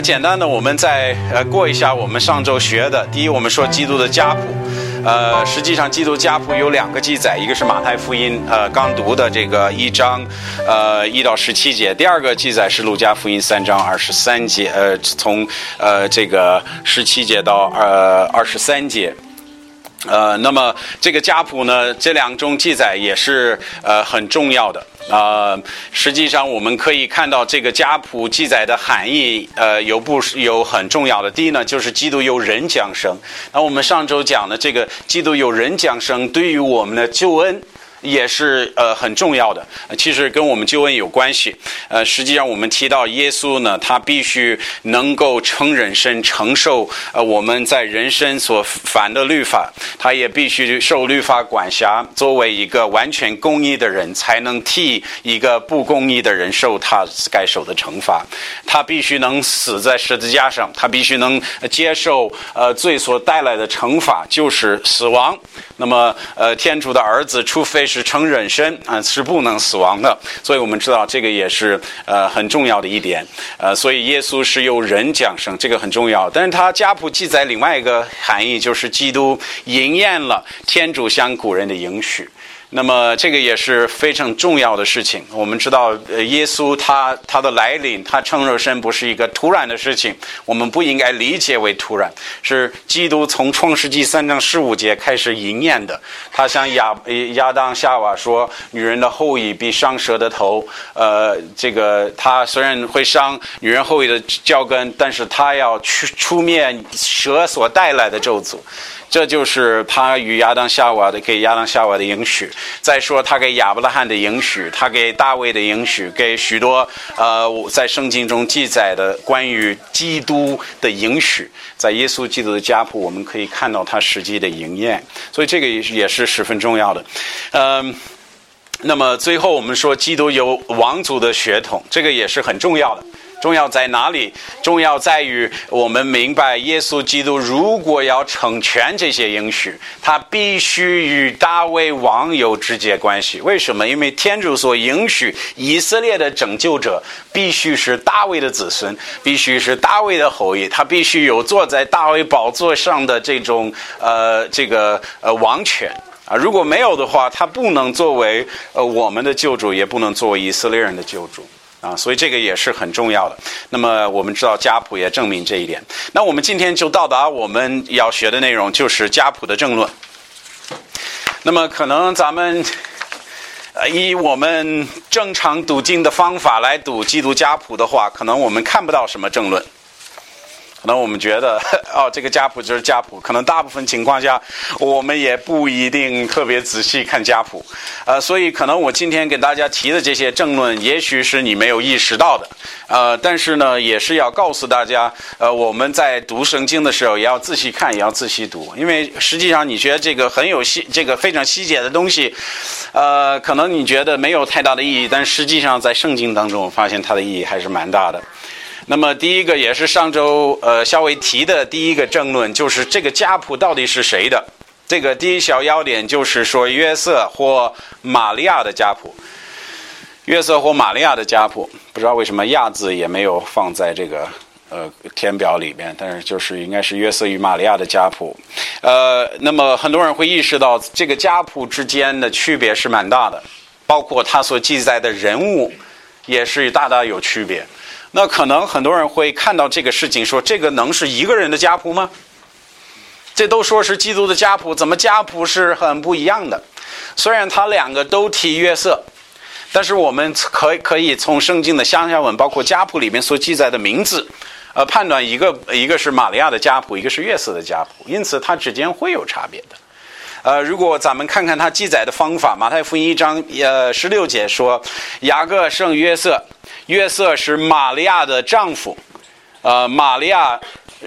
简单的，我们再呃过一下我们上周学的。第一，我们说基督的家谱，呃，实际上基督家谱有两个记载，一个是马太福音，呃，刚读的这个一章，呃，一到十七节；第二个记载是路加福音三章二十三节，呃，从呃这个十七节到呃二十三节。呃，那么这个家谱呢，这两种记载也是呃很重要的呃。实际上，我们可以看到这个家谱记载的含义，呃，有不有很重要的。第一呢，就是基督有人降生。那我们上周讲的这个基督有人降生，对于我们的救恩。也是呃很重要的，其实跟我们救恩有关系。呃，实际上我们提到耶稣呢，他必须能够承人生承受呃我们在人生所犯的律法，他也必须受律法管辖，作为一个完全公义的人，才能替一个不公义的人受他该受的惩罚。他必须能死在十字架上，他必须能接受呃罪所带来的惩罚，就是死亡。那么呃，天主的儿子，除非是成人身啊，是不能死亡的。所以我们知道这个也是呃很重要的一点。呃，所以耶稣是由人降生，这个很重要。但是他家谱记载另外一个含义，就是基督应验了天主向古人的应许。那么这个也是非常重要的事情。我们知道，呃，耶稣他他的来临，他成肉身不是一个突然的事情，我们不应该理解为突然，是基督从创世纪三章十五节开始营验的。他向亚亚当夏娃说：“女人的后裔必伤蛇的头。”呃，这个他虽然会伤女人后裔的脚跟，但是他要去出面蛇所带来的咒诅。这就是他与亚当夏娃的给亚当夏娃的应许。再说他给亚伯拉罕的应许，他给大卫的应许，给许多呃在圣经中记载的关于基督的应许，在耶稣基督的家谱，我们可以看到他实际的应验。所以这个也也是十分重要的。嗯，那么最后我们说基督有王族的血统，这个也是很重要的。重要在哪里？重要在于我们明白，耶稣基督如果要成全这些应许，他必须与大卫王有直接关系。为什么？因为天主所应许以色列的拯救者必须是大卫的子孙，必须是大卫的后裔，他必须有坐在大卫宝座上的这种呃这个呃王权啊。如果没有的话，他不能作为呃我们的救主，也不能作为以色列人的救主。啊，所以这个也是很重要的。那么我们知道家谱也证明这一点。那我们今天就到达我们要学的内容，就是家谱的正论。那么可能咱们以我们正常读经的方法来读基督家谱的话，可能我们看不到什么正论。可能我们觉得，哦，这个家谱就是家谱。可能大部分情况下，我们也不一定特别仔细看家谱，呃，所以可能我今天给大家提的这些政论，也许是你没有意识到的，呃，但是呢，也是要告诉大家，呃，我们在读圣经的时候，也要仔细看，也要仔细读，因为实际上你觉得这个很有细，这个非常细节的东西，呃，可能你觉得没有太大的意义，但实际上在圣经当中，我发现它的意义还是蛮大的。那么第一个也是上周呃稍微提的第一个争论，就是这个家谱到底是谁的？这个第一小要点就是说约瑟或玛利亚的家谱。约瑟或玛利亚的家谱，不知道为什么亚字也没有放在这个呃填表里面，但是就是应该是约瑟与玛利亚的家谱。呃，那么很多人会意识到这个家谱之间的区别是蛮大的，包括他所记载的人物也是大大有区别。那可能很多人会看到这个事情，说这个能是一个人的家谱吗？这都说是基督的家谱，怎么家谱是很不一样的？虽然他两个都提约瑟，但是我们可以可以从圣经的乡下文，包括家谱里面所记载的名字，呃，判断一个一个是玛利亚的家谱，一个是约瑟的家谱，因此它之间会有差别的。呃，如果咱们看看他记载的方法，马太福音一章呃十六节说，雅各生约瑟。约瑟是玛利亚的丈夫，呃，玛利亚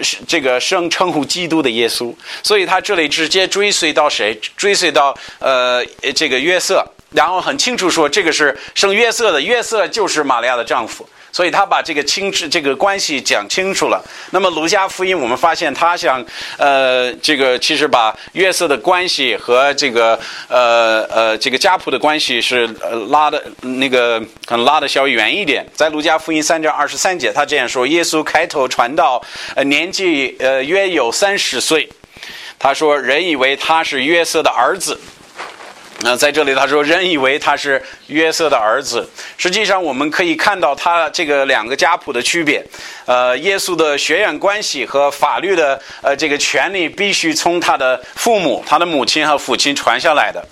是这个生称呼基督的耶稣，所以他这里直接追随到谁？追随到呃这个约瑟，然后很清楚说这个是生约瑟的，约瑟就是玛利亚的丈夫。所以他把这个亲这这个关系讲清楚了。那么儒家福音，我们发现他想，呃，这个其实把约瑟的关系和这个呃呃这个家谱的关系是拉的那个可能拉的稍微远一点。在儒家福音三章二十三节，他这样说：耶稣开头传道，呃，年纪呃约有三十岁。他说，人以为他是约瑟的儿子。那在这里，他说人以为他是约瑟的儿子，实际上我们可以看到他这个两个家谱的区别。呃，耶稣的血缘关系和法律的呃这个权利必须从他的父母、他的母亲和父亲传下来的。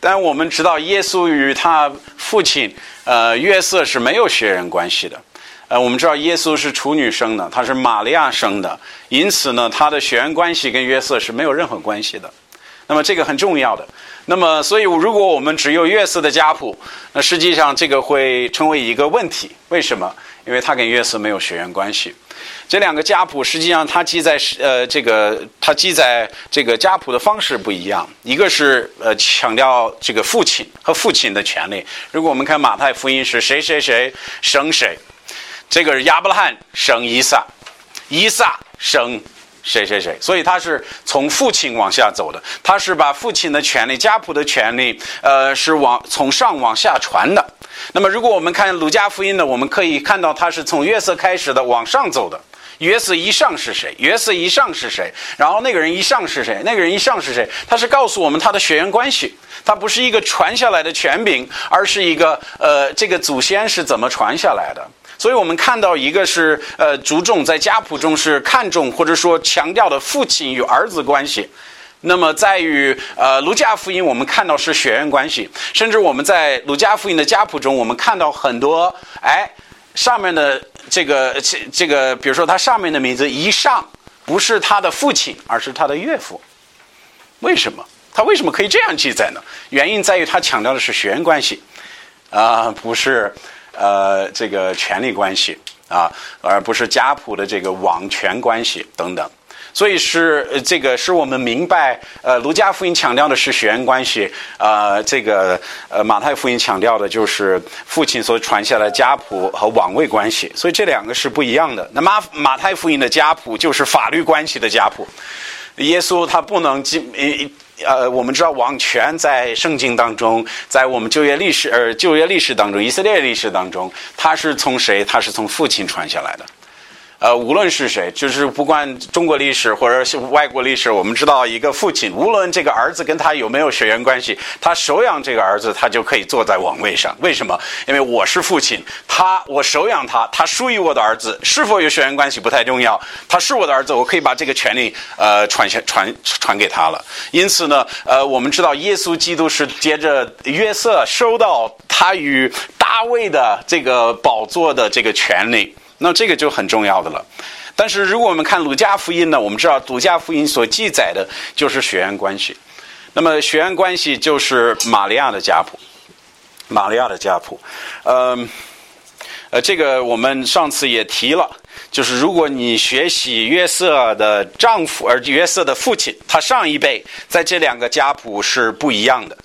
但我们知道，耶稣与他父亲呃约瑟是没有血缘关系的。呃，我们知道耶稣是处女生的，他是玛利亚生的，因此呢，他的血缘关系跟约瑟是没有任何关系的。那么这个很重要的。那么，所以如果我们只有约瑟的家谱，那实际上这个会成为一个问题。为什么？因为他跟约瑟没有血缘关系。这两个家谱实际上它记载呃这个它记载这个家谱的方式不一样。一个是呃强调这个父亲和父亲的权利。如果我们看马太福音是谁谁谁生谁，这个是亚伯拉罕生以撒，以撒生。谁谁谁，所以他是从父亲往下走的，他是把父亲的权利、家谱的权利，呃，是往从上往下传的。那么，如果我们看鲁家福音呢，我们可以看到他是从约瑟开始的往上走的。约瑟一上是谁？约瑟一上是谁？然后那个人一上是谁？那个人一上是谁？他是告诉我们他的血缘关系，他不是一个传下来的权柄，而是一个呃，这个祖先是怎么传下来的。所以我们看到，一个是呃，着重在家谱中是看重或者说强调的父亲与儿子关系。那么在于呃，卢加福音，我们看到是血缘关系。甚至我们在卢加福音的家谱中，我们看到很多哎，上面的这个这这个，比如说他上面的名字一上不是他的父亲，而是他的岳父。为什么？他为什么可以这样记载呢？原因在于他强调的是血缘关系啊，不是。呃，这个权力关系啊，而不是家谱的这个王权关系等等，所以是这个是我们明白，呃，儒家福音强调的是血缘关系，呃，这个呃马太福音强调的就是父亲所传下来家谱和王位关系，所以这两个是不一样的。那马马太福音的家谱就是法律关系的家谱，耶稣他不能进。呃，我们知道王权在圣经当中，在我们就业历史呃就业历史当中，以色列历史当中，他是从谁？他是从父亲传下来的。呃，无论是谁，就是不管中国历史或者是外国历史，我们知道一个父亲，无论这个儿子跟他有没有血缘关系，他收养这个儿子，他就可以坐在王位上。为什么？因为我是父亲，他我收养他，他属于我的儿子，是否有血缘关系不太重要，他是我的儿子，我可以把这个权利呃传下传传给他了。因此呢，呃，我们知道耶稣基督是接着约瑟收到他与大卫的这个宝座的这个权利。那这个就很重要的了，但是如果我们看《鲁家福音》呢，我们知道《鲁家福音》所记载的就是血缘关系。那么血缘关系就是玛利亚的家谱，玛利亚的家谱。呃，呃，这个我们上次也提了，就是如果你学习约瑟的丈夫，而约瑟的父亲，他上一辈在这两个家谱是不一样的。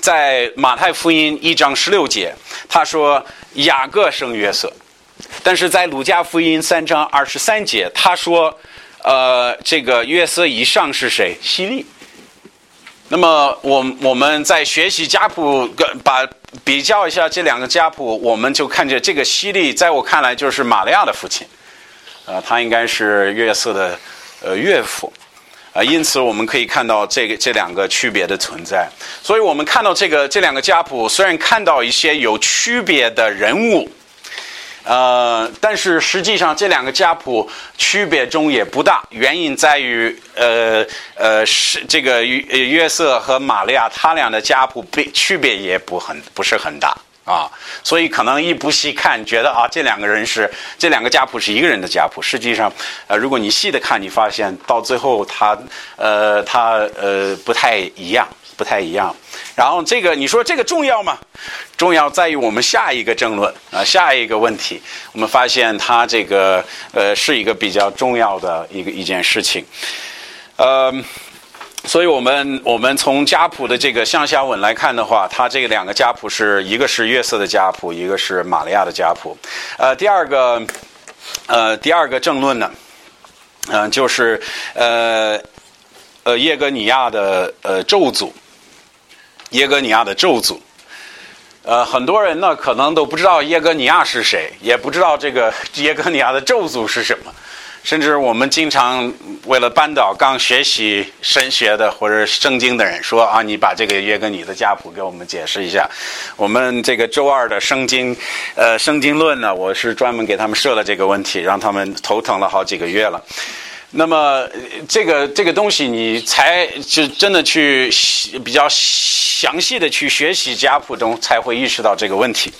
在马太福音一章十六节，他说雅各生约瑟。但是在《鲁家福音》三章二十三节，他说：“呃，这个约瑟以上是谁？希利。”那么，我我们在学习家谱，把比较一下这两个家谱，我们就看见这个希利，在我看来就是玛利亚的父亲，呃，他应该是约瑟的呃岳父，啊，因此我们可以看到这个这两个区别的存在。所以我们看到这个这两个家谱，虽然看到一些有区别的人物。呃，但是实际上这两个家谱区别中也不大，原因在于，呃呃，是这个约约瑟和玛利亚他俩的家谱别区别也不很不是很大啊，所以可能一不细看，觉得啊这两个人是这两个家谱是一个人的家谱，实际上，呃，如果你细的看，你发现到最后他呃他呃不太一样。不太一样，然后这个你说这个重要吗？重要在于我们下一个争论啊，下一个问题，我们发现它这个呃是一个比较重要的一个一件事情，呃，所以我们我们从家谱的这个上下文来看的话，它这两个家谱是一个是约瑟的家谱，一个是玛利亚的家谱。呃，第二个，呃，第二个争论呢，嗯、就是呃呃耶格尼亚的呃咒诅，耶格尼亚的咒诅。呃，很多人呢可能都不知道耶格尼亚是谁，也不知道这个 耶格尼亚的咒诅是什么。甚至我们经常为了扳倒刚学习神学的或者圣经的人，说啊，你把这个约格尼的家谱给我们解释一下。我们这个周二的圣经，呃，圣经论呢，我是专门给他们设了这个问题，让他们头疼了好几个月了。那么这个这个东西，你才就真的去比较详细的去学习家谱中，才会意识到这个问题。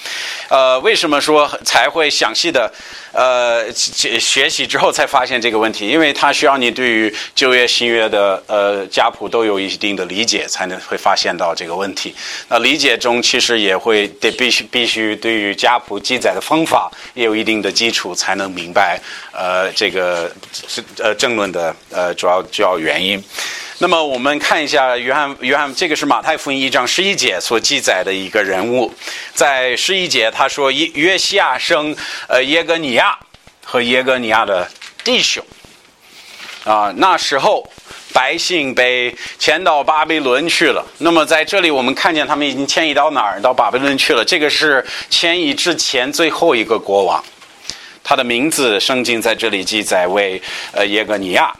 呃，为什么说才会详细的呃学习之后才发现这个问题？因为它需要你对于旧约、新约的呃家谱都有一定的理解，才能会发现到这个问题。那理解中其实也会得必须必须对于家谱记载的方法也有一定的基础，才能明白呃这个是呃争论的呃主要主要原因。那么我们看一下约翰，约翰这个是马太福音一章十一节所记载的一个人物，在十一节他说约约西亚生呃耶格尼亚和耶格尼亚的弟兄啊，那时候百姓被迁到巴比伦去了。那么在这里我们看见他们已经迁移到哪儿？到巴比伦去了。这个是迁移之前最后一个国王，他的名字圣经在这里记载为呃耶格尼亚。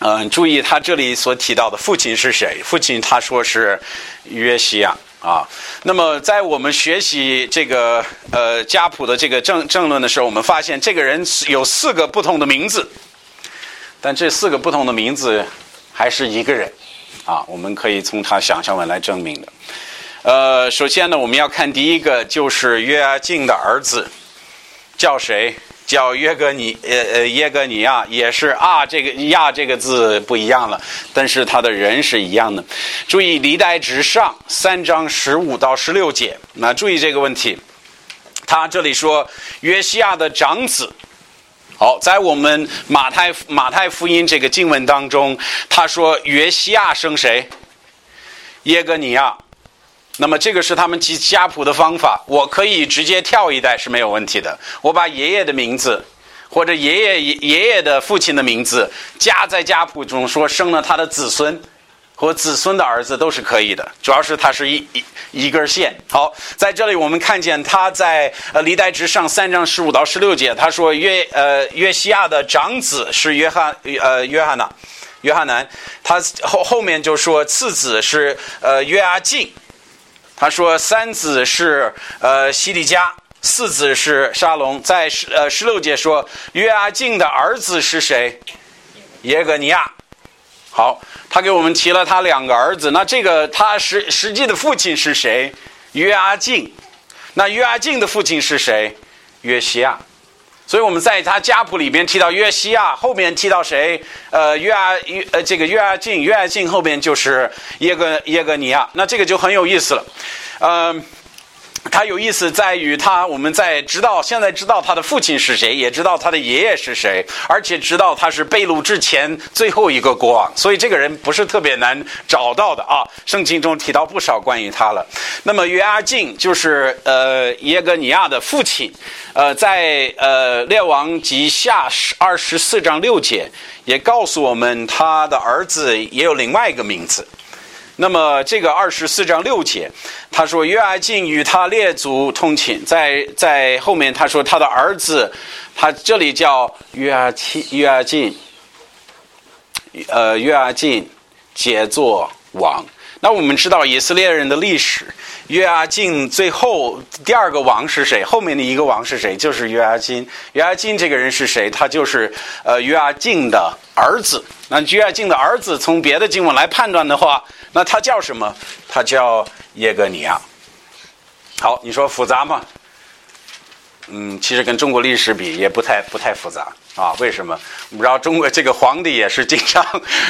嗯，注意他这里所提到的父亲是谁？父亲他说是约西亚啊。那么在我们学习这个呃家谱的这个政政论的时候，我们发现这个人有四个不同的名字，但这四个不同的名字还是一个人啊。我们可以从他想象文来证明的。呃，首先呢，我们要看第一个就是约阿敬的儿子叫谁？叫约格尼，呃呃，耶格尼亚也是啊，这个亚这个字不一样了，但是他的人是一样的。注意历代之上三章十五到十六节，那注意这个问题。他这里说约西亚的长子，好，在我们马太马太福音这个经文当中，他说约西亚生谁？耶格尼亚。那么这个是他们记家谱的方法，我可以直接跳一代是没有问题的。我把爷爷的名字或者爷爷爷爷的父亲的名字加在家谱中，说生了他的子孙和子孙的儿子都是可以的。主要是它是一一一根线。好，在这里我们看见他在呃历代之上三章十五到十六节，他说约呃约西亚的长子是约翰呃约翰娜约翰南，他后后面就说次子是呃约阿敬。他说：“三子是呃西利加，四子是沙龙。在十呃十六节说约阿敬的儿子是谁？耶格尼亚。好，他给我们提了他两个儿子。那这个他实实际的父亲是谁？约阿敬。那约阿敬的父亲是谁？约西亚。所以我们在他家谱里边提到约西亚，后面提到谁？呃，约阿约呃这个约阿敬，约阿敬后面就是耶格耶格尼亚。那这个就很有意思了，嗯。他有意思在于他，我们在知道现在知道他的父亲是谁，也知道他的爷爷是谁，而且知道他是被掳之前最后一个国王，所以这个人不是特别难找到的啊。圣经中提到不少关于他了。那么约阿敬就是呃耶格尼亚的父亲，呃在呃列王记下十二十四章六节也告诉我们他的儿子也有另外一个名字。那么这个二十四章六节，他说约阿敬与他列祖通亲，在在后面他说他的儿子，他这里叫约阿七约阿敬，呃约阿敬杰作王。那我们知道以色列人的历史，约阿敬最后第二个王是谁？后面的一个王是谁？就是约阿金。约阿金这个人是谁？他就是呃约阿敬的儿子。那约阿敬的儿子，从别的经文来判断的话，那他叫什么？他叫耶格尼亚。好，你说复杂吗？嗯，其实跟中国历史比也不太不太复杂啊。为什么？我们知道中国这个皇帝也是经常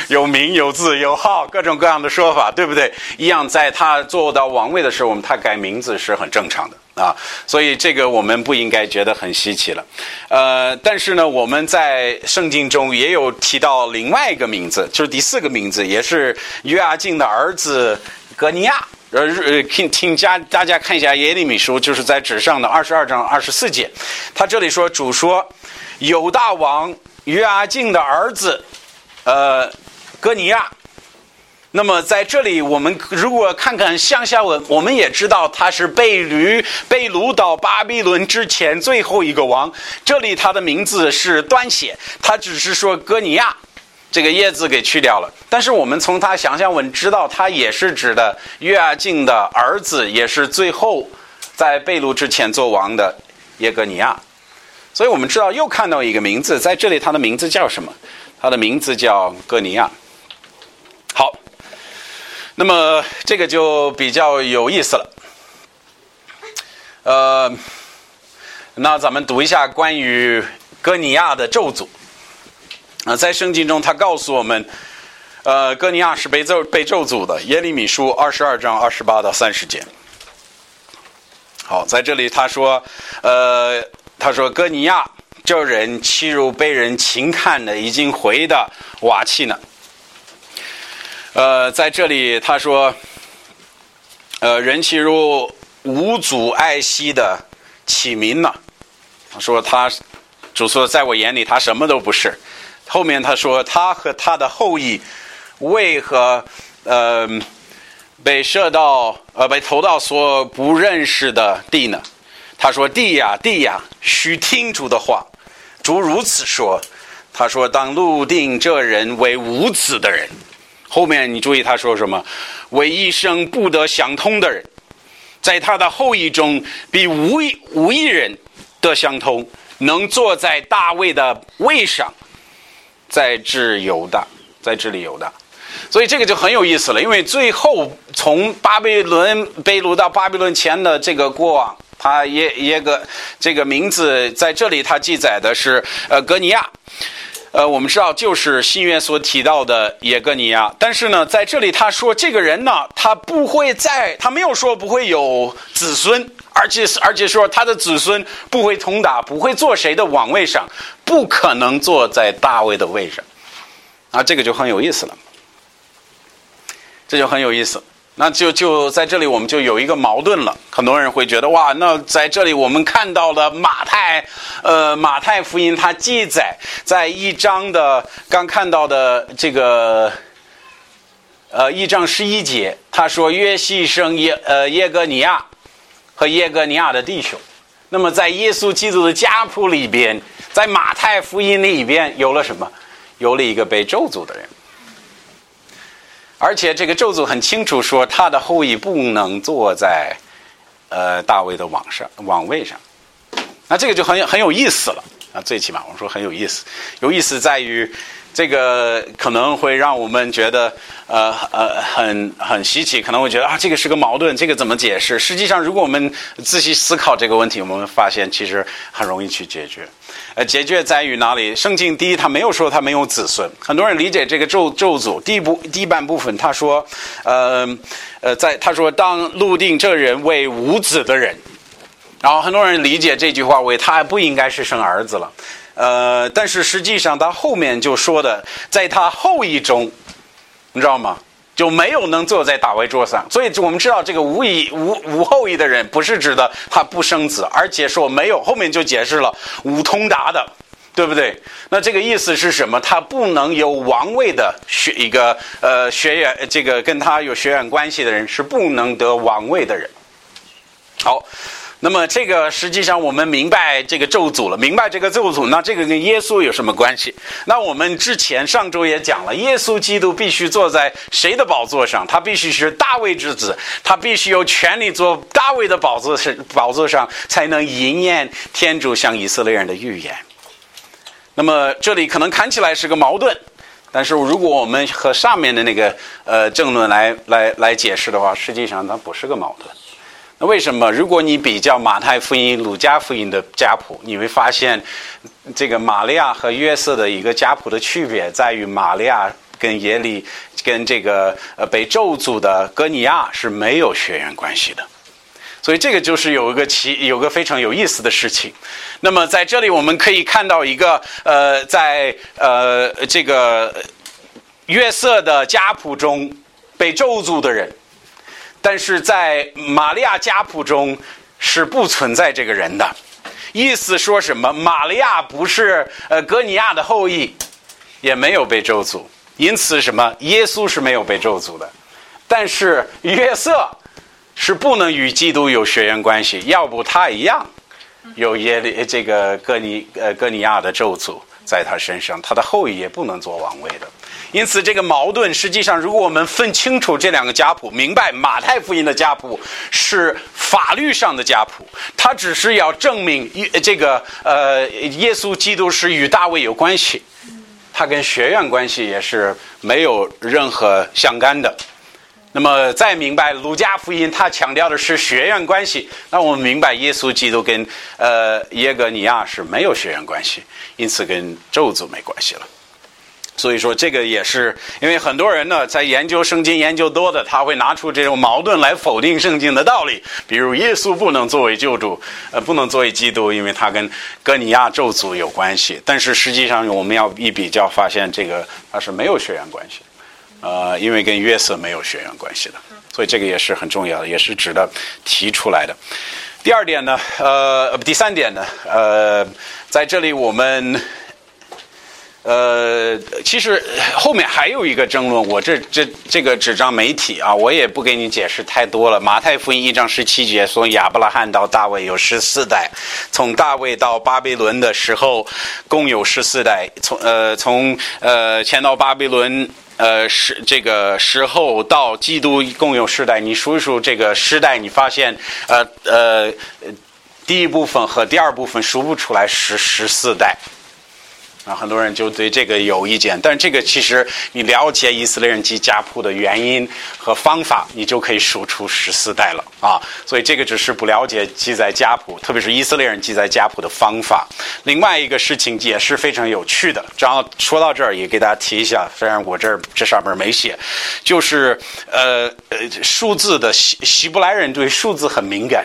有名有字有号，各种各样的说法，对不对？一样，在他做到王位的时候，我们他改名字是很正常的啊，所以这个我们不应该觉得很稀奇了。呃，但是呢，我们在圣经中也有提到另外一个名字，就是第四个名字，也是约阿敬的儿子格尼亚。呃，呃，请请家大家看一下耶利米书，就是在纸上的二十二章二十四节，他这里说主说犹大王约阿敬的儿子，呃，哥尼亚。那么在这里，我们如果看看向下文，我们也知道他是被掳被掳到巴比伦之前最后一个王。这里他的名字是端写，他只是说哥尼亚，这个叶字给去掉了。但是我们从他想象文知道，他也是指的约阿敬的儿子，也是最后在被掳之前做王的耶格尼亚。所以我们知道又看到一个名字，在这里他的名字叫什么？他的名字叫哥尼亚。好。那么这个就比较有意思了，呃，那咱们读一下关于哥尼亚的咒诅啊，在圣经中他告诉我们，呃，哥尼亚是被咒被咒诅的，耶利米书二十二章二十八到三十节。好，在这里他说，呃，他说哥尼亚这人欺辱被人轻看的，已经回的瓦器呢。呃，在这里他说，呃，人其如无祖爱惜的启民呢。他说他主说，在我眼里他什么都不是。后面他说他和他的后裔为何呃被射到呃被投到所不认识的地呢？他说地呀地呀，须听主的话。主如此说。他说当陆定这人为无子的人。后面你注意他说什么？为一生不得相通的人，在他的后裔中，比无无一人得相通，能坐在大卫的位上，在治犹的，在这里犹的。所以这个就很有意思了，因为最后从巴比伦被掳到巴比伦前的这个国王，他也也个这个名字在这里他记载的是呃格尼亚。呃，我们知道就是新约所提到的耶格尼亚，但是呢，在这里他说这个人呢，他不会在，他没有说不会有子孙，而且而且说他的子孙不会通达，不会坐谁的王位上，不可能坐在大卫的位上，啊，这个就很有意思了，这就很有意思。那就就在这里，我们就有一个矛盾了。很多人会觉得，哇，那在这里我们看到了马太，呃，马太福音它记载在一章的刚看到的这个，呃，一章十一节，他说约西生耶呃耶格尼亚和耶格尼亚的弟兄。那么在耶稣基督的家谱里边，在马太福音里边有了什么？有了一个被咒诅的人。而且这个咒诅很清楚说，他的后裔不能坐在呃大卫的网上王位上。那这个就很很有意思了啊！最起码我们说很有意思，有意思在于这个可能会让我们觉得呃呃很很稀奇，可能会觉得啊这个是个矛盾，这个怎么解释？实际上，如果我们仔细思考这个问题，我们发现其实很容易去解决。呃，解决在于哪里？圣经第一，他没有说他没有子孙。很多人理解这个咒咒诅，第一部第一半部分，他说，呃呃，在他说当陆定这人为无子的人，然后很多人理解这句话为他不应该是生儿子了。呃，但是实际上他后面就说的，在他后裔中，你知道吗？就没有能坐在大卫桌上，所以我们知道这个无以无无后裔的人，不是指的他不生子，而且说没有后面就解释了无通达的，对不对？那这个意思是什么？他不能有王位的学一个呃血缘，这个跟他有血缘关系的人是不能得王位的人。好。那么这个实际上我们明白这个咒诅了，明白这个咒诅，那这个跟耶稣有什么关系？那我们之前上周也讲了，耶稣基督必须坐在谁的宝座上？他必须是大卫之子，他必须有权利坐大卫的宝座上，宝座上才能应验天主向以色列人的预言。那么这里可能看起来是个矛盾，但是如果我们和上面的那个呃正论来来来解释的话，实际上它不是个矛盾。那为什么？如果你比较马太福音、鲁加福音的家谱，你会发现，这个玛利亚和约瑟的一个家谱的区别在于，玛利亚跟耶利、跟这个呃被咒诅的哥尼亚是没有血缘关系的。所以这个就是有一个奇，有个非常有意思的事情。那么在这里我们可以看到一个呃，在呃这个约瑟的家谱中被咒诅的人，但是在玛利亚家谱中是不存在这个人的。意思说什么？玛利亚不是呃哥尼亚的后裔，也没有被咒诅，因此什么？耶稣是没有被咒诅的，但是约瑟是不能与基督有血缘关系，要不他一样有耶利这个哥尼呃哥尼亚的咒诅在他身上，他的后裔也不能做王位的。因此，这个矛盾实际上，如果我们分清楚这两个家谱，明白马太福音的家谱是法律上的家谱，它只是要证明这个呃耶稣基督是与大卫有关系，他跟学院关系也是没有任何相干的。那么再明白儒家福音，他强调的是血缘关系，那我们明白耶稣基督跟呃耶格尼亚是没有血缘关系，因此跟咒诅没关系了。所以说，这个也是因为很多人呢，在研究圣经研究多的，他会拿出这种矛盾来否定圣经的道理。比如，耶稣不能作为救主，呃，不能作为基督，因为他跟哥尼亚咒诅有关系。但是实际上，我们要一比较，发现这个它是没有血缘关系，呃，因为跟约瑟没有血缘关系的。所以这个也是很重要的，也是值得提出来的。第二点呢，呃，第三点呢，呃，在这里我们。呃，其实后面还有一个争论，我这这这个纸张媒体啊，我也不给你解释太多了。马太福音一章十七节说，亚伯拉罕到大卫有十四代，从大卫到巴比伦的时候，共有十四代。从呃从呃迁到巴比伦呃时这个时候到基督共有世代，你数一数这个时代，你发现呃呃第一部分和第二部分数不出来十十四代。啊，很多人就对这个有意见，但这个其实你了解以色列人记家谱的原因和方法，你就可以数出十四代了啊。所以这个只是不了解记载家谱，特别是以色列人记载家谱的方法。另外一个事情也是非常有趣的，正好说到这儿也给大家提一下，虽然我这儿这上面没写，就是呃呃数字的希希伯来人对数字很敏感。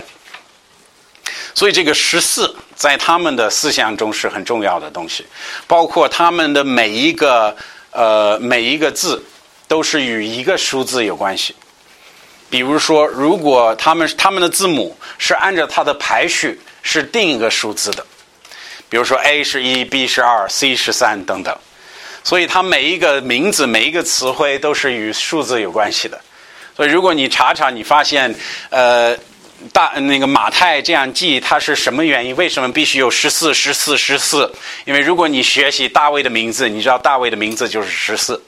所以这个十四在他们的思想中是很重要的东西，包括他们的每一个呃每一个字都是与一个数字有关系。比如说，如果他们他们的字母是按照它的排序是定一个数字的，比如说 A 是一，B 是二，C 是三等等，所以它每一个名字每一个词汇都是与数字有关系的。所以如果你查查，你发现呃。大那个马太这样记，它是什么原因？为什么必须有十四、十四、十四？因为如果你学习大卫的名字，你知道大卫的名字就是十四，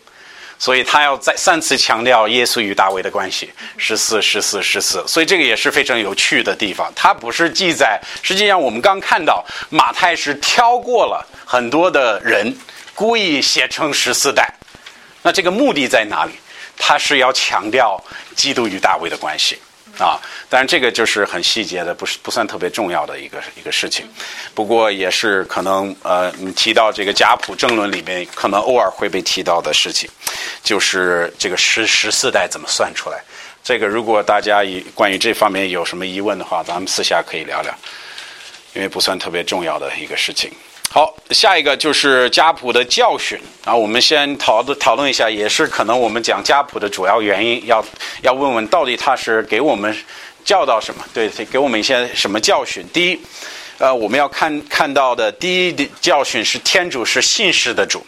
所以他要再三次强调耶稣与大卫的关系，十四、十四、十四。所以这个也是非常有趣的地方。它不是记载，实际上我们刚看到马太是挑过了很多的人，故意写成十四代。那这个目的在哪里？他是要强调基督与大卫的关系。啊，当然这个就是很细节的，不是不算特别重要的一个一个事情，不过也是可能呃，你提到这个家谱正论里面，可能偶尔会被提到的事情，就是这个十十四代怎么算出来。这个如果大家以关于这方面有什么疑问的话，咱们私下可以聊聊，因为不算特别重要的一个事情。好，下一个就是家谱的教训啊。我们先讨论讨论一下，也是可能我们讲家谱的主要原因，要要问问到底他是给我们教导什么？对，给我们一些什么教训？第一，呃，我们要看看到的第一的教训是天主是信实的主，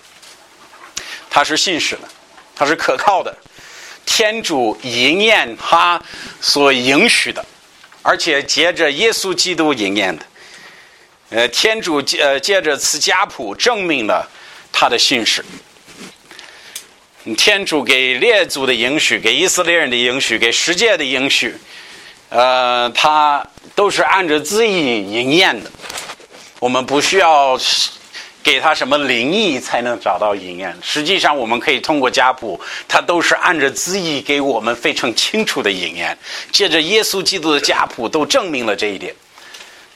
他是信实的，他是可靠的，天主应验他所应许的，而且接着耶稣基督应验的。呃，天主借呃借着此家谱证明了他的信实。天主给列祖的应许，给以色列人的应许，给世界的应许，呃，他都是按着自意应验的。我们不需要给他什么灵异才能找到应验。实际上，我们可以通过家谱，他都是按着自意给我们非常清楚的应验。借着耶稣基督的家谱，都证明了这一点。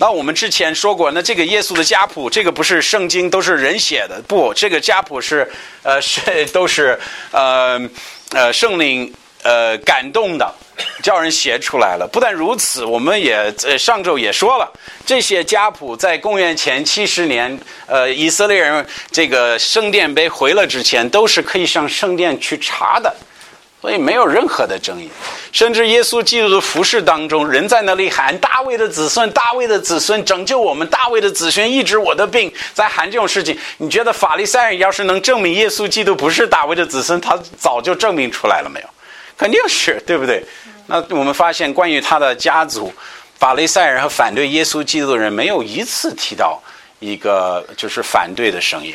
那我们之前说过，那这个耶稣的家谱，这个不是圣经，都是人写的。不，这个家谱是，呃，是都是，呃，呃，圣灵呃感动的，叫人写出来了。不但如此，我们也呃上周也说了，这些家谱在公元前七十年，呃以色列人这个圣殿被毁了之前，都是可以上圣殿去查的。所以没有任何的争议，甚至耶稣基督的服饰当中，人在那里喊大卫的子孙，大卫的子孙拯救我们，大卫的子孙医治我的病，在喊这种事情。你觉得法利赛人要是能证明耶稣基督不是大卫的子孙，他早就证明出来了没有？肯定是对不对？那我们发现关于他的家族，法利赛人和反对耶稣基督的人没有一次提到一个就是反对的声音。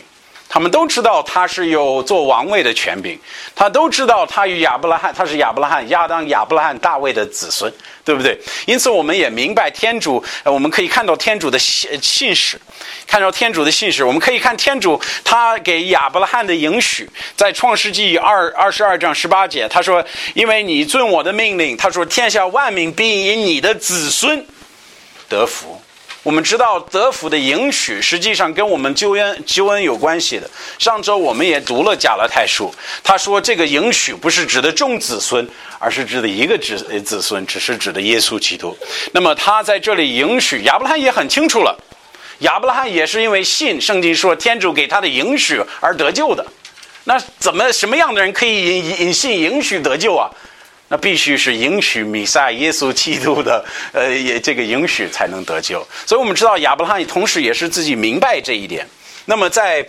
他们都知道他是有做王位的权柄，他都知道他与亚伯拉罕，他是亚伯拉罕、亚当、亚伯拉罕、大卫的子孙，对不对？因此，我们也明白天主，我们可以看到天主的信信使，看到天主的信使，我们可以看天主他给亚伯拉罕的应许，在创世纪二二十二章十八节，他说：“因为你遵我的命令，他说天下万民必因你的子孙得福。”我们知道德福的应许实际上跟我们救恩救恩有关系的。上周我们也读了加拉太书，他说这个应许不是指的众子孙，而是指的一个子子孙，只是指的耶稣基督。那么他在这里应许亚伯拉罕也很清楚了，亚伯拉罕也是因为信圣经说天主给他的应许而得救的。那怎么什么样的人可以引引信应许得救啊？那必须是允许弥赛耶稣基督的，呃，也这个允许才能得救。所以我们知道亚伯拉罕同时也是自己明白这一点。那么在。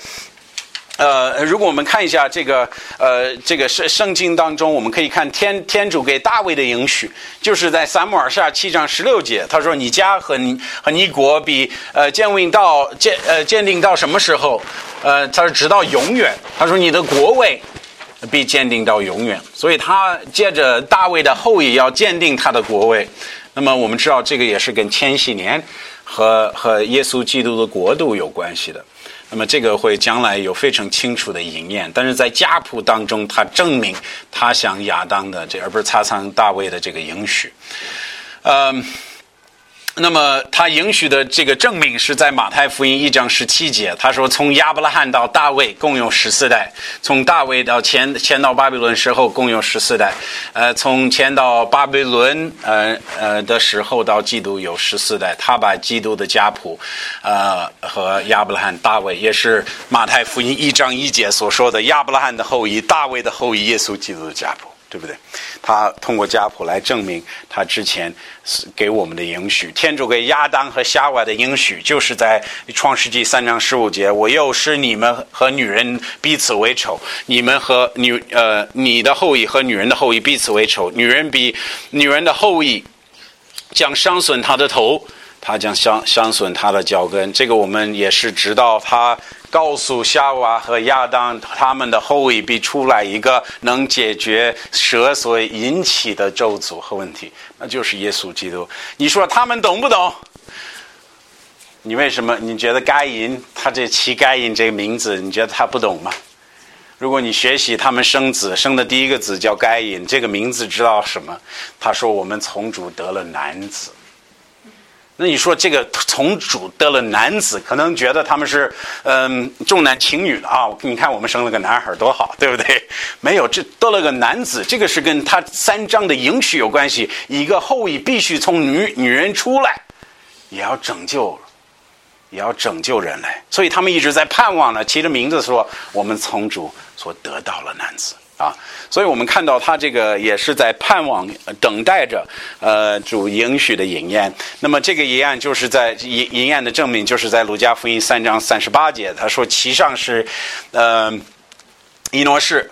呃，如果我们看一下这个，呃，这个圣圣经当中，我们可以看天天主给大卫的应许，就是在撒母耳下七章十六节，他说：“你家和你和你国比，呃，鉴定到鉴呃鉴定到什么时候？呃，他说直到永远。他说你的国位必鉴定到永远。所以他借着大卫的后裔要鉴定他的国位。那么我们知道这个也是跟千禧年和和耶稣基督的国度有关系的。”那么这个会将来有非常清楚的应验，但是在家谱当中，他证明他想亚当的这，而不是他像大卫的这个应许，嗯。那么他允许的这个证明是在马太福音一章十七节，他说从亚伯拉罕到大卫共有十四代，从大卫到迁迁到巴比伦时候共有十四代，呃，从迁到巴比伦呃呃的时候到基督有十四代，他把基督的家谱，呃和亚伯拉罕、大卫也是马太福音一章一节所说的亚伯拉罕的后裔、大卫的后裔、耶稣基督的家谱。对不对？他通过家谱来证明他之前给我们的应许。天主给亚当和夏娃的应许，就是在创世纪三章十五节：“我又使你们和女人彼此为仇，你们和女呃你的后裔和女人的后裔彼此为仇。女人比女人的后裔将伤损他的头，他将伤伤损他的脚跟。”这个我们也是知道他。告诉夏娃和亚当，他们的后裔必出来一个能解决蛇所引起的咒诅和问题，那就是耶稣基督。你说他们懂不懂？你为什么？你觉得该隐他这起该隐这个名字，你觉得他不懂吗？如果你学习他们生子，生的第一个子叫该隐，这个名字知道什么？他说我们从主得了男子。那你说这个从主得了男子，可能觉得他们是嗯重男轻女的啊？你看我们生了个男孩多好，对不对？没有，这得了个男子，这个是跟他三章的应许有关系。一个后裔必须从女女人出来，也要拯救，也要拯救人类。所以他们一直在盼望呢，起着名字说我们从主所得到了男子。啊，所以我们看到他这个也是在盼望、等待着，呃，主应许的应验。那么这个应验就是在应应验的证明，就是在路加福音三章三十八节，他说其上是，呃，伊诺士。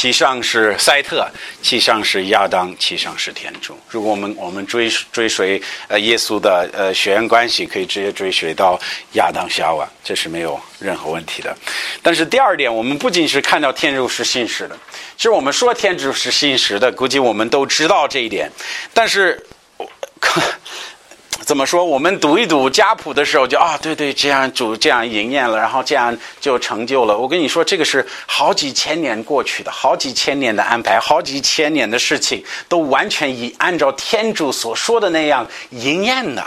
其上是塞特，其上是亚当，其上是天主。如果我们我们追追随呃耶稣的呃血缘关系，可以直接追随到亚当夏娃，这是没有任何问题的。但是第二点，我们不仅是看到天主是信实的，其实我们说天主是信实的，估计我们都知道这一点。但是，看 怎么说？我们读一读家谱的时候，就啊，对对，这样主这样应验了，然后这样就成就了。我跟你说，这个是好几千年过去的，好几千年的安排，好几千年的事情，都完全以按照天主所说的那样应验的。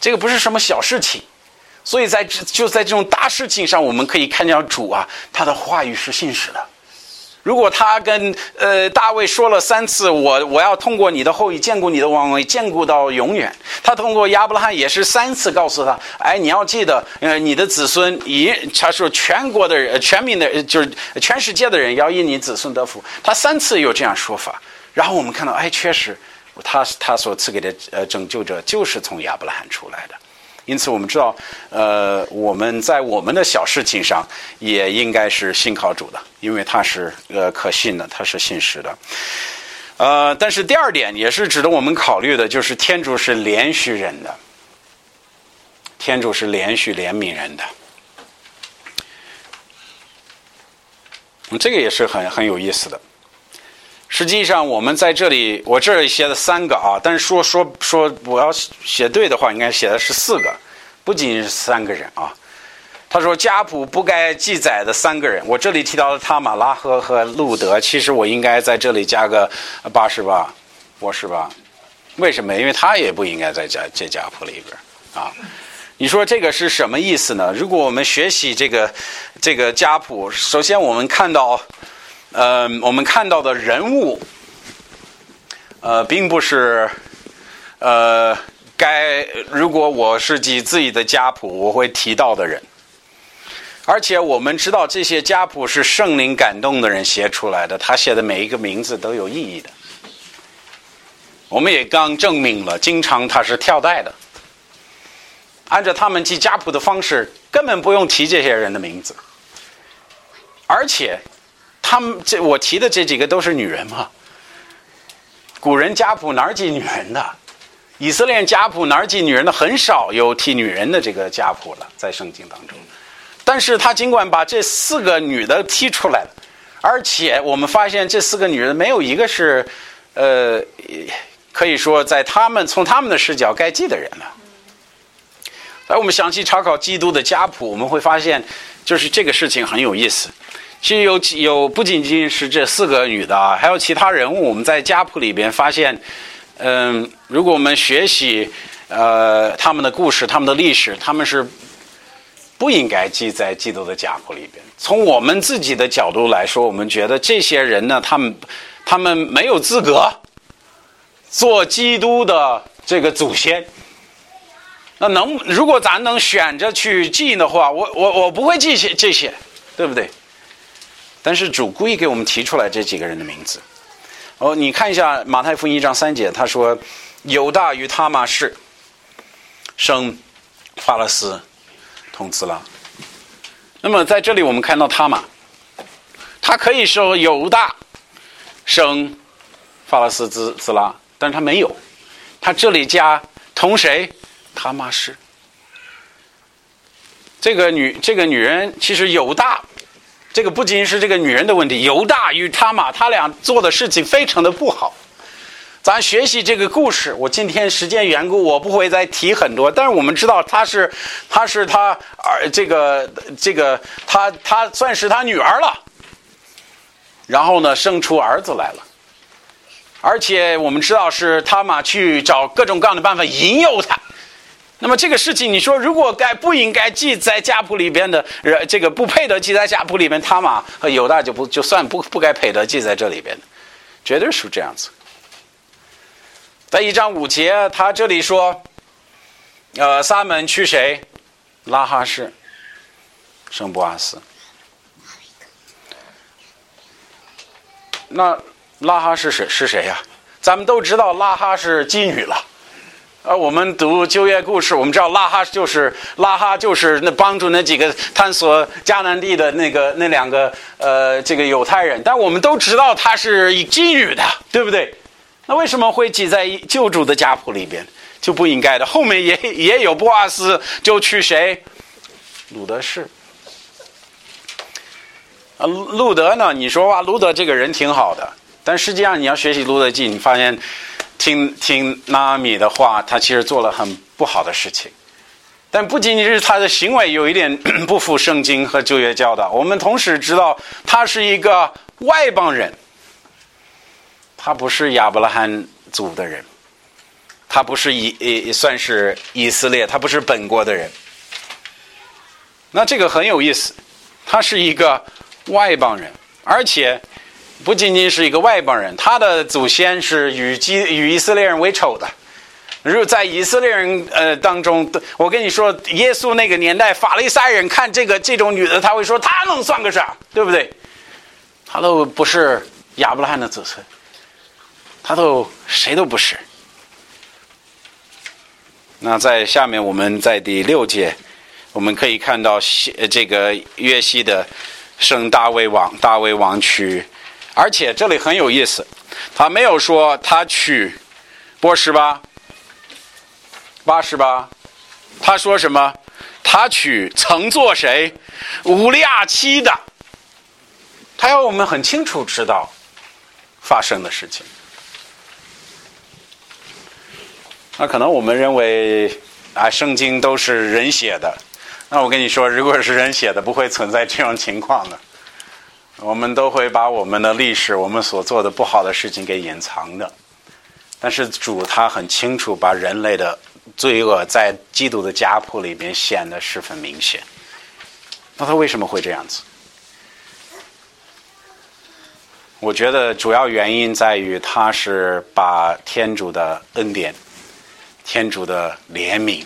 这个不是什么小事情，所以在就在这种大事情上，我们可以看见主啊，他的话语是信实的。如果他跟呃大卫说了三次，我我要通过你的后裔兼顾你的王位，兼顾到永远。他通过亚伯拉罕也是三次告诉他，哎，你要记得，呃，你的子孙以他说全国的人、全民的，就是全世界的人要因你子孙得福。他三次有这样说法。然后我们看到，哎，确实，他他所赐给的呃拯救者就是从亚伯拉罕出来的。因此，我们知道，呃，我们在我们的小事情上也应该是信靠主的，因为他是呃可信的，他是信实的。呃，但是第二点也是值得我们考虑的，就是天主是连续人的，天主是连续怜悯人的。这个也是很很有意思的。实际上，我们在这里，我这里写了三个啊，但是说说说，我要写对的话，应该写的是四个，不仅仅是三个人啊。他说家谱不该记载的三个人，我这里提到了塔马拉赫和路德，其实我应该在这里加个八十八，我是吧？为什么？因为他也不应该在家这家谱里边啊。你说这个是什么意思呢？如果我们学习这个这个家谱，首先我们看到。呃，我们看到的人物，呃，并不是，呃，该如果我是记自己的家谱，我会提到的人。而且我们知道，这些家谱是圣灵感动的人写出来的，他写的每一个名字都有意义的。我们也刚证明了，经常他是跳代的，按照他们记家谱的方式，根本不用提这些人的名字，而且。他们这我提的这几个都是女人嘛？古人家谱哪儿记女人的？以色列家谱哪儿记女人的？很少有提女人的这个家谱了，在圣经当中。但是他尽管把这四个女的提出来了，而且我们发现这四个女人没有一个是，呃，可以说在他们从他们的视角该记的人了。而我们详细查考基督的家谱，我们会发现，就是这个事情很有意思。其实有有不仅仅是这四个女的啊，还有其他人物。我们在家谱里边发现，嗯，如果我们学习呃他们的故事、他们的历史，他们是不应该记在基督的家谱里边。从我们自己的角度来说，我们觉得这些人呢，他们他们没有资格做基督的这个祖先。那能如果咱能选着去记的话，我我我不会记些这些，对不对？但是主故意给我们提出来这几个人的名字。哦，你看一下马太福音一章三节，他说：“犹大与他玛是生法勒斯同兹拉。”那么在这里我们看到他玛，他可以说犹大生法勒斯兹兹拉，但是他没有，他这里加同谁？他玛是。这个女这个女人其实犹大。这个不仅是这个女人的问题，犹大与他玛，他俩做的事情非常的不好。咱学习这个故事，我今天时间缘故，我不会再提很多。但是我们知道，他是，他是他儿，这个这个，他他算是他女儿了。然后呢，生出儿子来了。而且我们知道，是他玛去找各种各样的办法引诱他。那么这个事情，你说如果该不应该记在家谱里边的，这个不配得记在家谱里边，他嘛和犹大就不就算不不该配得记在这里边的，绝对是这样子。在一章五节，他这里说，呃，撒门去谁？拉哈士，圣布阿斯。那拉哈是谁？是谁呀？咱们都知道拉哈是妓女了。而我们读旧约故事，我们知道拉哈就是拉哈就是那帮助那几个探索迦南地的那个那两个呃这个犹太人，但我们都知道他是以妓女的，对不对？那为什么会记在救主的家谱里边？就不应该的。后面也也有波阿斯，就去谁？鲁德士。啊，路德呢？你说哇，路德这个人挺好的，但实际上你要学习路德记，你发现。听听纳米的话，他其实做了很不好的事情，但不仅仅是他的行为有一点 不符圣经和旧约教导，我们同时知道他是一个外邦人，他不是亚伯拉罕族的人，他不是以也算是以色列，他不是本国的人。那这个很有意思，他是一个外邦人，而且不仅仅是一个外邦人，他的祖先是与基与以色列人为仇的。如果在以色列人呃当中，我跟你说，耶稣那个年代，法利赛人看这个这种女的，他会说她能算个啥，对不对？她都不是亚伯拉罕的子孙，她都谁都不是。那在下面，我们在第六节，我们可以看到西这个约西的生大卫王，大卫王娶，而且这里很有意思，他没有说他娶波什吧。八十八，他说什么？他娶曾做谁？乌利亚妻的。他要我们很清楚知道发生的事情。那可能我们认为啊，圣经都是人写的。那我跟你说，如果是人写的，不会存在这种情况的。我们都会把我们的历史、我们所做的不好的事情给隐藏的。但是主他很清楚，把人类的。罪恶在基督的家谱里边显得十分明显。那他为什么会这样子？我觉得主要原因在于他是把天主的恩典、天主的怜悯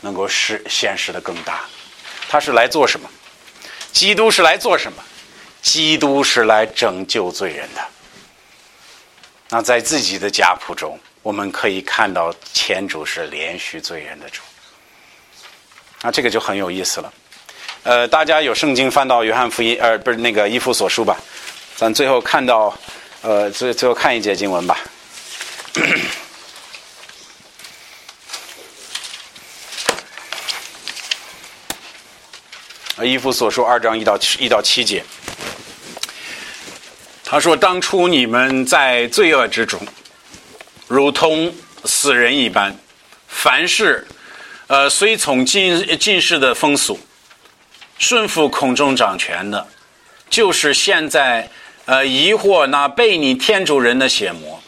能够实显示的更大。他是来做什么？基督是来做什么？基督是来拯救罪人的。那在自己的家谱中。我们可以看到，前主是连续罪人的主，那这个就很有意思了。呃，大家有圣经翻到约翰福音，呃，不是那个伊夫所书吧？咱最后看到，呃，最最后看一节经文吧。伊夫所书二章一到一到七节，他说：“当初你们在罪恶之中。”如同死人一般，凡事，呃，随从进进士的风俗，顺服空中掌权的，就是现在，呃，疑惑那被你天主人的血魔。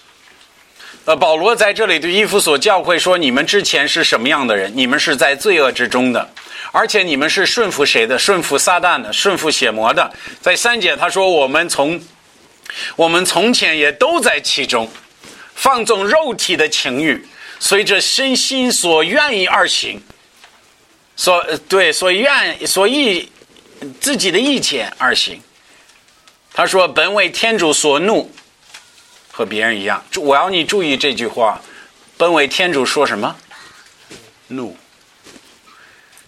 呃，保罗在这里对伊夫所教会说：你们之前是什么样的人？你们是在罪恶之中的，而且你们是顺服谁的？顺服撒旦的，顺服血魔的。在三节他说：我们从，我们从前也都在其中。放纵肉体的情欲，随着身心所愿意而行，所对所愿所意自己的意见而行。他说：“本为天主所怒，和别人一样。”我要你注意这句话：“本为天主说什么？怒。”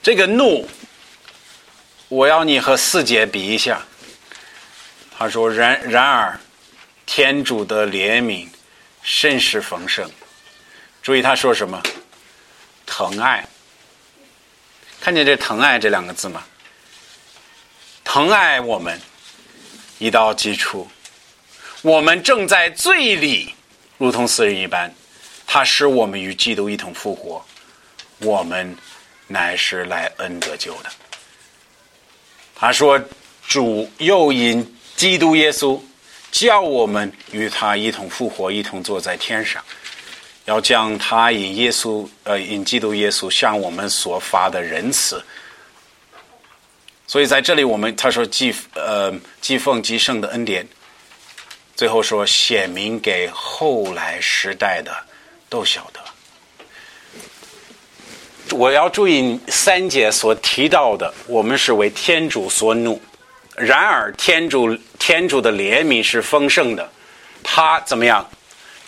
这个怒，我要你和四姐比一下。他说：“然然而，天主的怜悯。”甚是丰盛，注意他说什么？疼爱，看见这“疼爱”这两个字吗？疼爱我们，一到基础，我们正在罪里，如同死人一般。他使我们与基督一同复活，我们乃是来恩得救的。他说：“主又因基督耶稣。”叫我们与他一同复活，一同坐在天上，要将他引耶稣，呃，引基督耶稣向我们所发的仁慈。所以在这里，我们他说祭，呃，祭奉祭圣的恩典，最后说显明给后来时代的都晓得。我要注意三节所提到的，我们是为天主所怒。然而，天主天主的怜悯是丰盛的，他怎么样？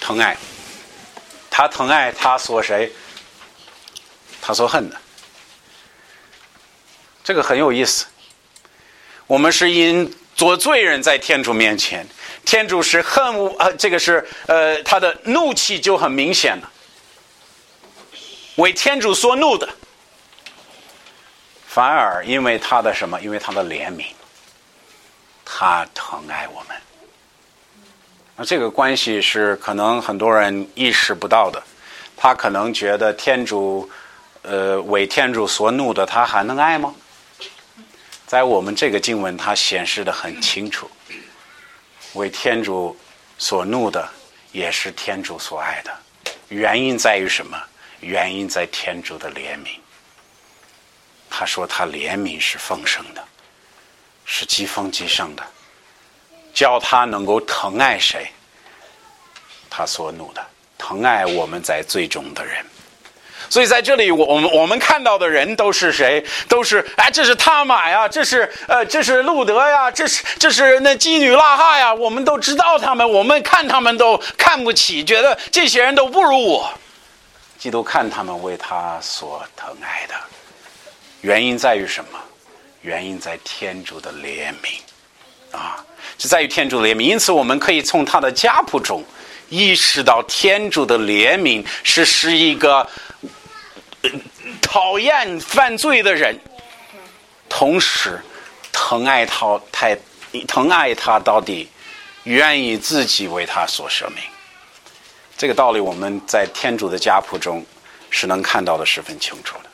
疼爱，他疼爱他所谁？他所恨的。这个很有意思。我们是因做罪人在天主面前，天主是恨恶，呃，这个是呃，他的怒气就很明显了，为天主所怒的。反而因为他的什么？因为他的怜悯。他疼爱我们，那这个关系是可能很多人意识不到的。他可能觉得天主，呃，为天主所怒的，他还能爱吗？在我们这个经文，它显示的很清楚，为天主所怒的，也是天主所爱的。原因在于什么？原因在天主的怜悯。他说他怜悯是丰盛的。是疾风极盛的，叫他能够疼爱谁？他所怒的，疼爱我们在最终的人。所以在这里，我我们我们看到的人都是谁？都是哎，这是他玛呀，这是呃，这是路德呀，这是这是那妓女拉哈呀。我们都知道他们，我们看他们都看不起，觉得这些人都不如我。基督看他们为他所疼爱的，原因在于什么？原因在天主的怜悯啊，是在于天主的怜悯。因此，我们可以从他的家谱中意识到，天主的怜悯是是一个。讨厌犯罪的人，同时疼爱他，太疼爱他到底，愿意自己为他所舍命。这个道理我们在天主的家谱中是能看到的十分清楚的。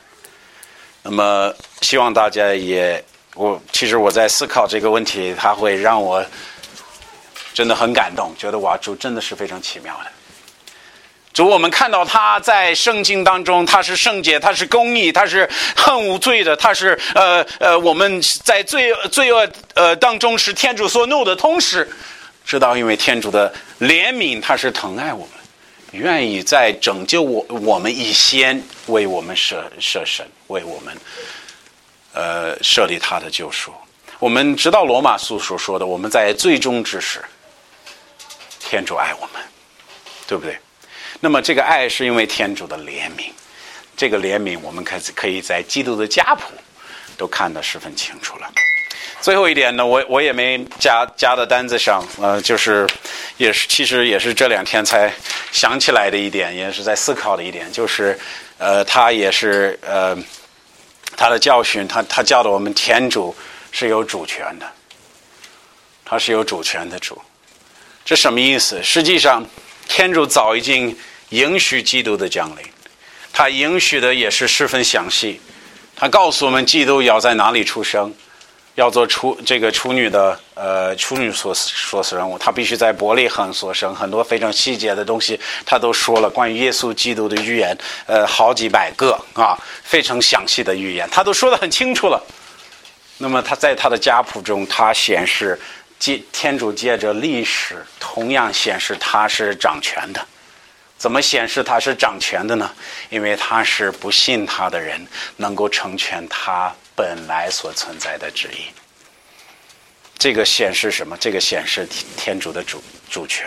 那么，希望大家也我其实我在思考这个问题，它会让我真的很感动，觉得哇，主真的是非常奇妙的。主，我们看到他在圣经当中，他是圣洁，他是公义，他是恨无罪的，他是呃呃，我们在罪罪恶呃当中是天主所怒的同时，知道因为天主的怜悯，他是疼爱我们，愿意在拯救我我们以先为我们设设神，为我们呃设立他的救赎。我们知道罗马书所说的，我们在最终之时，天主爱我们，对不对？那么，这个爱是因为天主的怜悯，这个怜悯我们可可以在基督的家谱都看得十分清楚了。最后一点呢，我我也没加加到单子上，呃，就是也是其实也是这两天才想起来的一点，也是在思考的一点，就是呃，他也是呃，他的教训，他他教的我们天主是有主权的，他是有主权的主，这什么意思？实际上，天主早已经。允许基督的降临，他允许的也是十分详细。他告诉我们，基督要在哪里出生，要做处这个处女的呃处女所所死人物，他必须在伯利恒所生。很多非常细节的东西，他都说了。关于耶稣基督的预言，呃，好几百个啊，非常详细的预言，他都说得很清楚了。那么他在他的家谱中，他显示借天主借着历史，同样显示他是掌权的。怎么显示他是掌权的呢？因为他是不信他的人能够成全他本来所存在的旨意。这个显示什么？这个显示天主的主主权。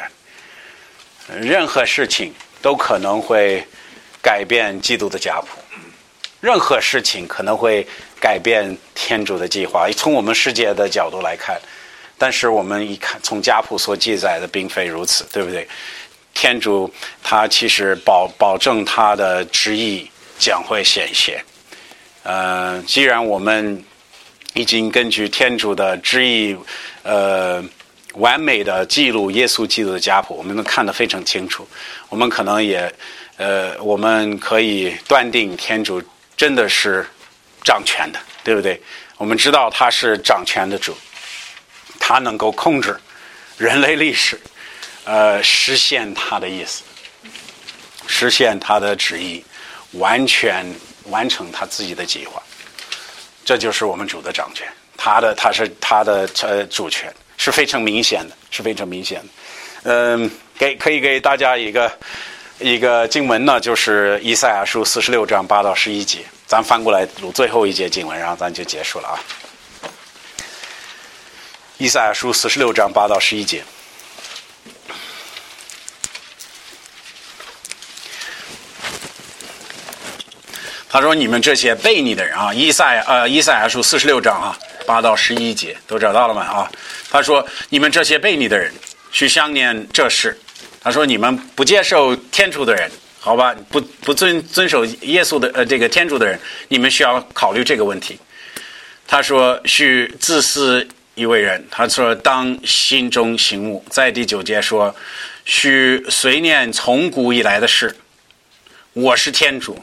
任何事情都可能会改变基督的家谱，任何事情可能会改变天主的计划。从我们世界的角度来看，但是我们一看从家谱所记载的，并非如此，对不对？天主他其实保保证他的旨意将会显现。呃，既然我们已经根据天主的旨意，呃，完美的记录耶稣基督的家谱，我们能看得非常清楚。我们可能也，呃，我们可以断定天主真的是掌权的，对不对？我们知道他是掌权的主，他能够控制人类历史。呃，实现他的意思，实现他的旨意，完全完成他自己的计划，这就是我们主的掌权。他的他是他的呃主权是非常明显的，是非常明显的。嗯，给可以给大家一个一个经文呢，就是以赛亚书四十六章八到十一节，咱翻过来读最后一节经文，然后咱就结束了啊。以赛亚书四十六章八到十一节。他说：“你们这些悖逆的人啊，伊赛呃伊赛亚书四十六章啊，八到十一节都找到了吗？啊，他说：你们这些悖逆的人，去想念这事。他说：你们不接受天主的人，好吧，不不遵遵守耶稣的呃这个天主的人，你们需要考虑这个问题。他说：需自私一位人。他说：当心中醒悟。在第九节说：需随念从古以来的事。我是天主。”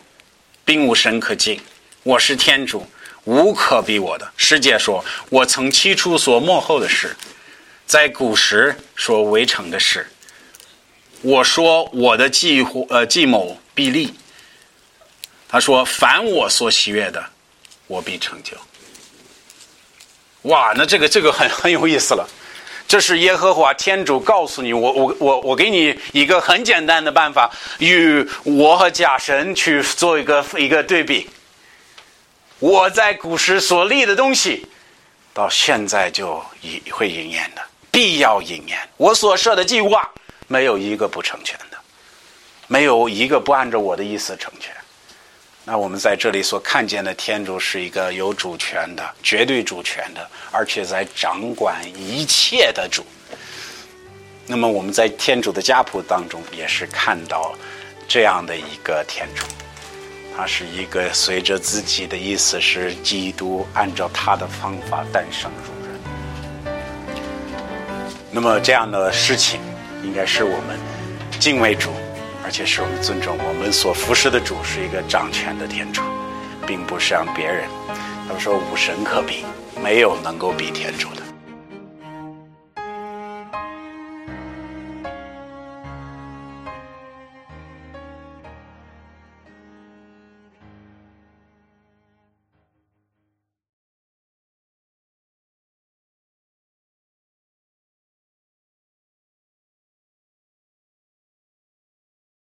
并无神可敬，我是天主，无可比我的。世界说，我曾起初所幕后的事，在古时所围成的事。我说我的计呃计谋必立。他说，凡我所喜悦的，我必成就。哇，那这个这个很很有意思了。这是耶和华天主告诉你，我我我我给你一个很简单的办法，与我和假神去做一个一个对比。我在古时所立的东西，到现在就已会应验的，必要应验。我所设的计划，没有一个不成全的，没有一个不按照我的意思成全。那我们在这里所看见的天主是一个有主权的、绝对主权的，而且在掌管一切的主。那么我们在天主的家谱当中也是看到这样的一个天主，他是一个随着自己的意思是基督按照他的方法诞生入人。那么这样的事情应该是我们敬畏主。而且是我们尊重我们所服侍的主是一个掌权的天主，并不是让别人。他们说无神可比，没有能够比天主的。